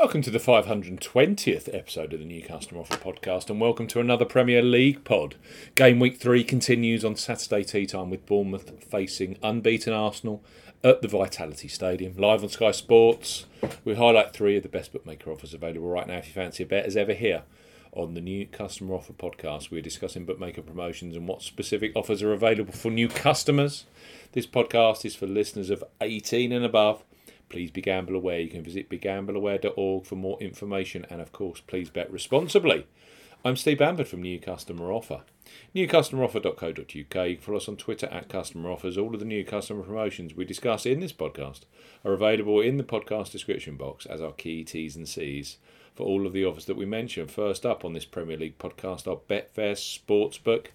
Welcome to the 520th episode of the New Customer Offer Podcast, and welcome to another Premier League pod. Game week three continues on Saturday tea time with Bournemouth facing unbeaten Arsenal at the Vitality Stadium. Live on Sky Sports, we highlight three of the best bookmaker offers available right now if you fancy a bet as ever here. On the New Customer Offer Podcast, we're discussing bookmaker promotions and what specific offers are available for new customers. This podcast is for listeners of 18 and above Please be gamble aware. You can visit begambleaware.org for more information and, of course, please bet responsibly. I'm Steve Bamford from New Customer Offer. NewCustomeroffer.co.uk. You can follow us on Twitter at Customer Offers. All of the new customer promotions we discuss in this podcast are available in the podcast description box as our key T's and C's for all of the offers that we mention. First up on this Premier League podcast are Betfair Sportsbook,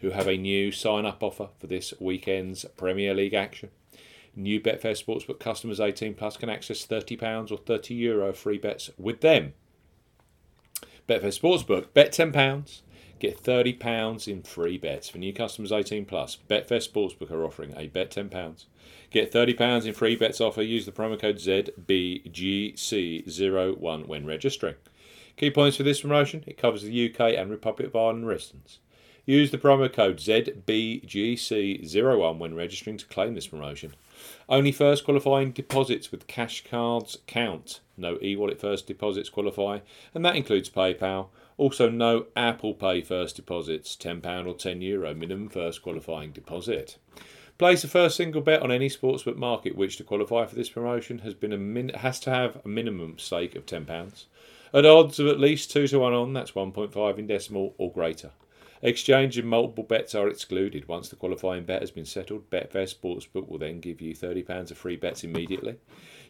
who have a new sign up offer for this weekend's Premier League action. New Betfair Sportsbook customers 18 plus can access £30 or €30 Euro free bets with them. Betfair Sportsbook, bet £10, get £30 in free bets. For new customers 18 plus, Betfair Sportsbook are offering a bet £10. Get £30 in free bets offer. Use the promo code ZBGC01 when registering. Key points for this promotion it covers the UK and Republic of Ireland residents. Use the promo code ZBGC01 when registering to claim this promotion. Only first qualifying deposits with cash cards count. No e wallet first deposits qualify, and that includes PayPal. Also, no Apple Pay first deposits, £10 or €10 Euro minimum first qualifying deposit. Place a first single bet on any sportsbook market which to qualify for this promotion has been a min- has to have a minimum stake of £10. At odds of at least 2 to 1 on, that's 1.5 in decimal or greater. Exchange and multiple bets are excluded. Once the qualifying bet has been settled, Betfair Sportsbook will then give you £30 of free bets immediately.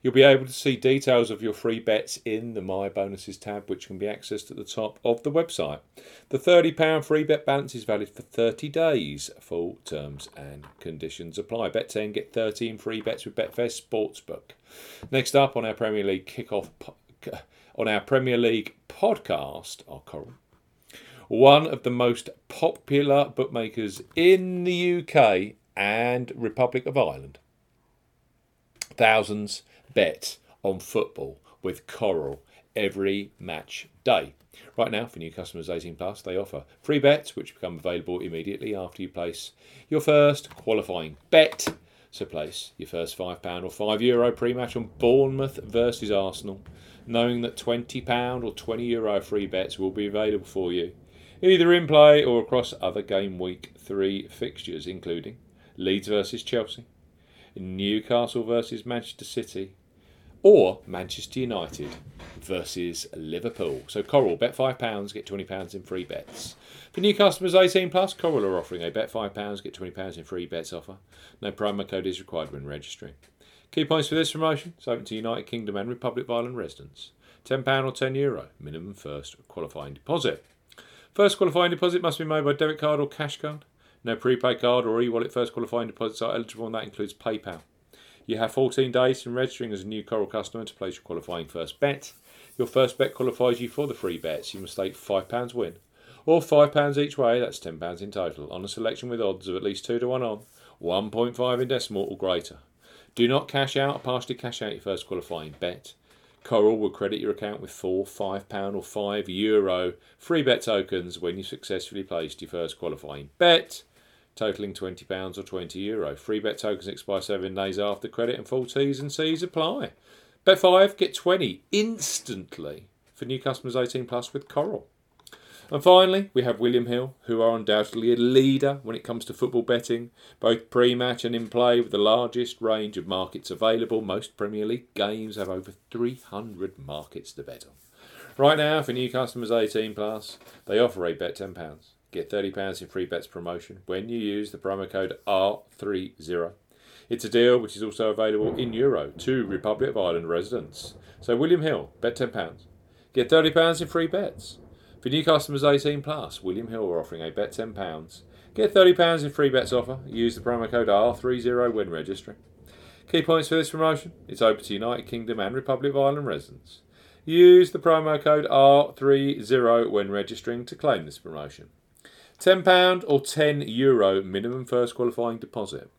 You'll be able to see details of your free bets in the My Bonuses tab, which can be accessed at the top of the website. The £30 free bet balance is valid for 30 days. Full terms and conditions apply. Bet 10, get 13 free bets with Betfair Sportsbook. Next up on our Premier League kickoff on our Premier League podcast Coral one of the most popular bookmakers in the UK and Republic of Ireland. Thousands bet on football with Coral every match day. Right now, for new customers 18 plus, they offer free bets which become available immediately after you place your first qualifying bet. So place your first £5 or €5 Euro pre-match on Bournemouth versus Arsenal, knowing that £20 or €20 Euro free bets will be available for you either in play or across other game week three fixtures, including Leeds versus Chelsea, Newcastle versus Manchester City, or Manchester United versus Liverpool. So Coral, bet £5, get £20 in free bets. For new customers 18 plus, Coral are offering a bet £5, get £20 in free bets offer. No promo code is required when registering. Key points for this promotion, it's open to United Kingdom and Republic of Ireland residents. £10 or €10 Euro, minimum first qualifying deposit. First qualifying deposit must be made by debit card or cash card. No prepaid card or e-wallet first qualifying deposits are eligible and that includes PayPal. You have 14 days from registering as a new Coral customer to place your qualifying first bet. Your first bet qualifies you for the free bets. You must stake £5 win or £5 each way, that's £10 in total, on a selection with odds of at least 2 to 1 on, 1.5 in decimal or greater. Do not cash out or partially cash out your first qualifying bet. Coral will credit your account with four, five pound, or five euro free bet tokens when you successfully placed your first qualifying bet, totaling twenty pounds or twenty euro. Free bet tokens expire seven days after credit, and full T's and C's apply. Bet five, get twenty instantly for new customers eighteen plus with Coral. And finally, we have William Hill, who are undoubtedly a leader when it comes to football betting, both pre match and in play, with the largest range of markets available. Most Premier League games have over 300 markets to bet on. Right now, for new customers 18 plus, they offer a bet £10. Get £30 in free bets promotion when you use the promo code R30. It's a deal which is also available in Euro to Republic of Ireland residents. So, William Hill, bet £10. Get £30 in free bets. For new customers 18 plus, William Hill are offering a bet £10. Get £30 in free bets offer. Use the promo code R30 when registering. Key points for this promotion it's open to United Kingdom and Republic of Ireland residents. Use the promo code R30 when registering to claim this promotion. £10 or €10 Euro minimum first qualifying deposit.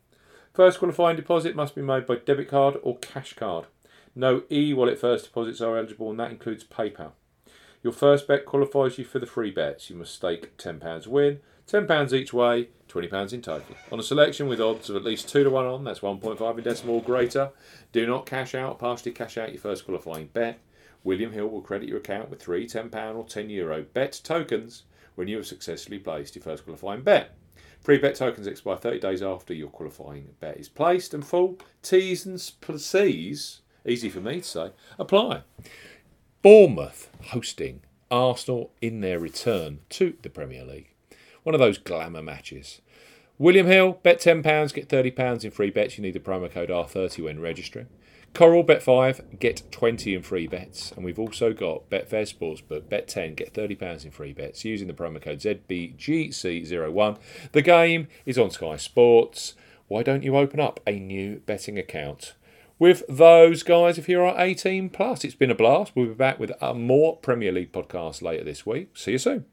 First qualifying deposit must be made by debit card or cash card. No e wallet first deposits are eligible, and that includes PayPal. Your first bet qualifies you for the free bets. You must stake £10 win, £10 each way, £20 in total. On a selection with odds of at least 2 to 1 on, that's 1.5 in decimal or greater. Do not cash out, partially cash out your first qualifying bet. William Hill will credit your account with three £10 or €10 Euro bet tokens when you have successfully placed your first qualifying bet. Free bet tokens expire 30 days after your qualifying bet is placed and full T's and C's, easy for me to say, apply. Bournemouth hosting Arsenal in their return to the Premier League. One of those glamour matches. William Hill, bet £10, get £30 in free bets. You need the promo code R30 when registering. Coral, bet 5, get 20 in free bets. And we've also got Betfair Sportsbook, bet 10, get £30 in free bets using the promo code ZBGC01. The game is on Sky Sports. Why don't you open up a new betting account? With those guys if you are 18 plus. It's been a blast. We'll be back with a more Premier League podcast later this week. See you soon.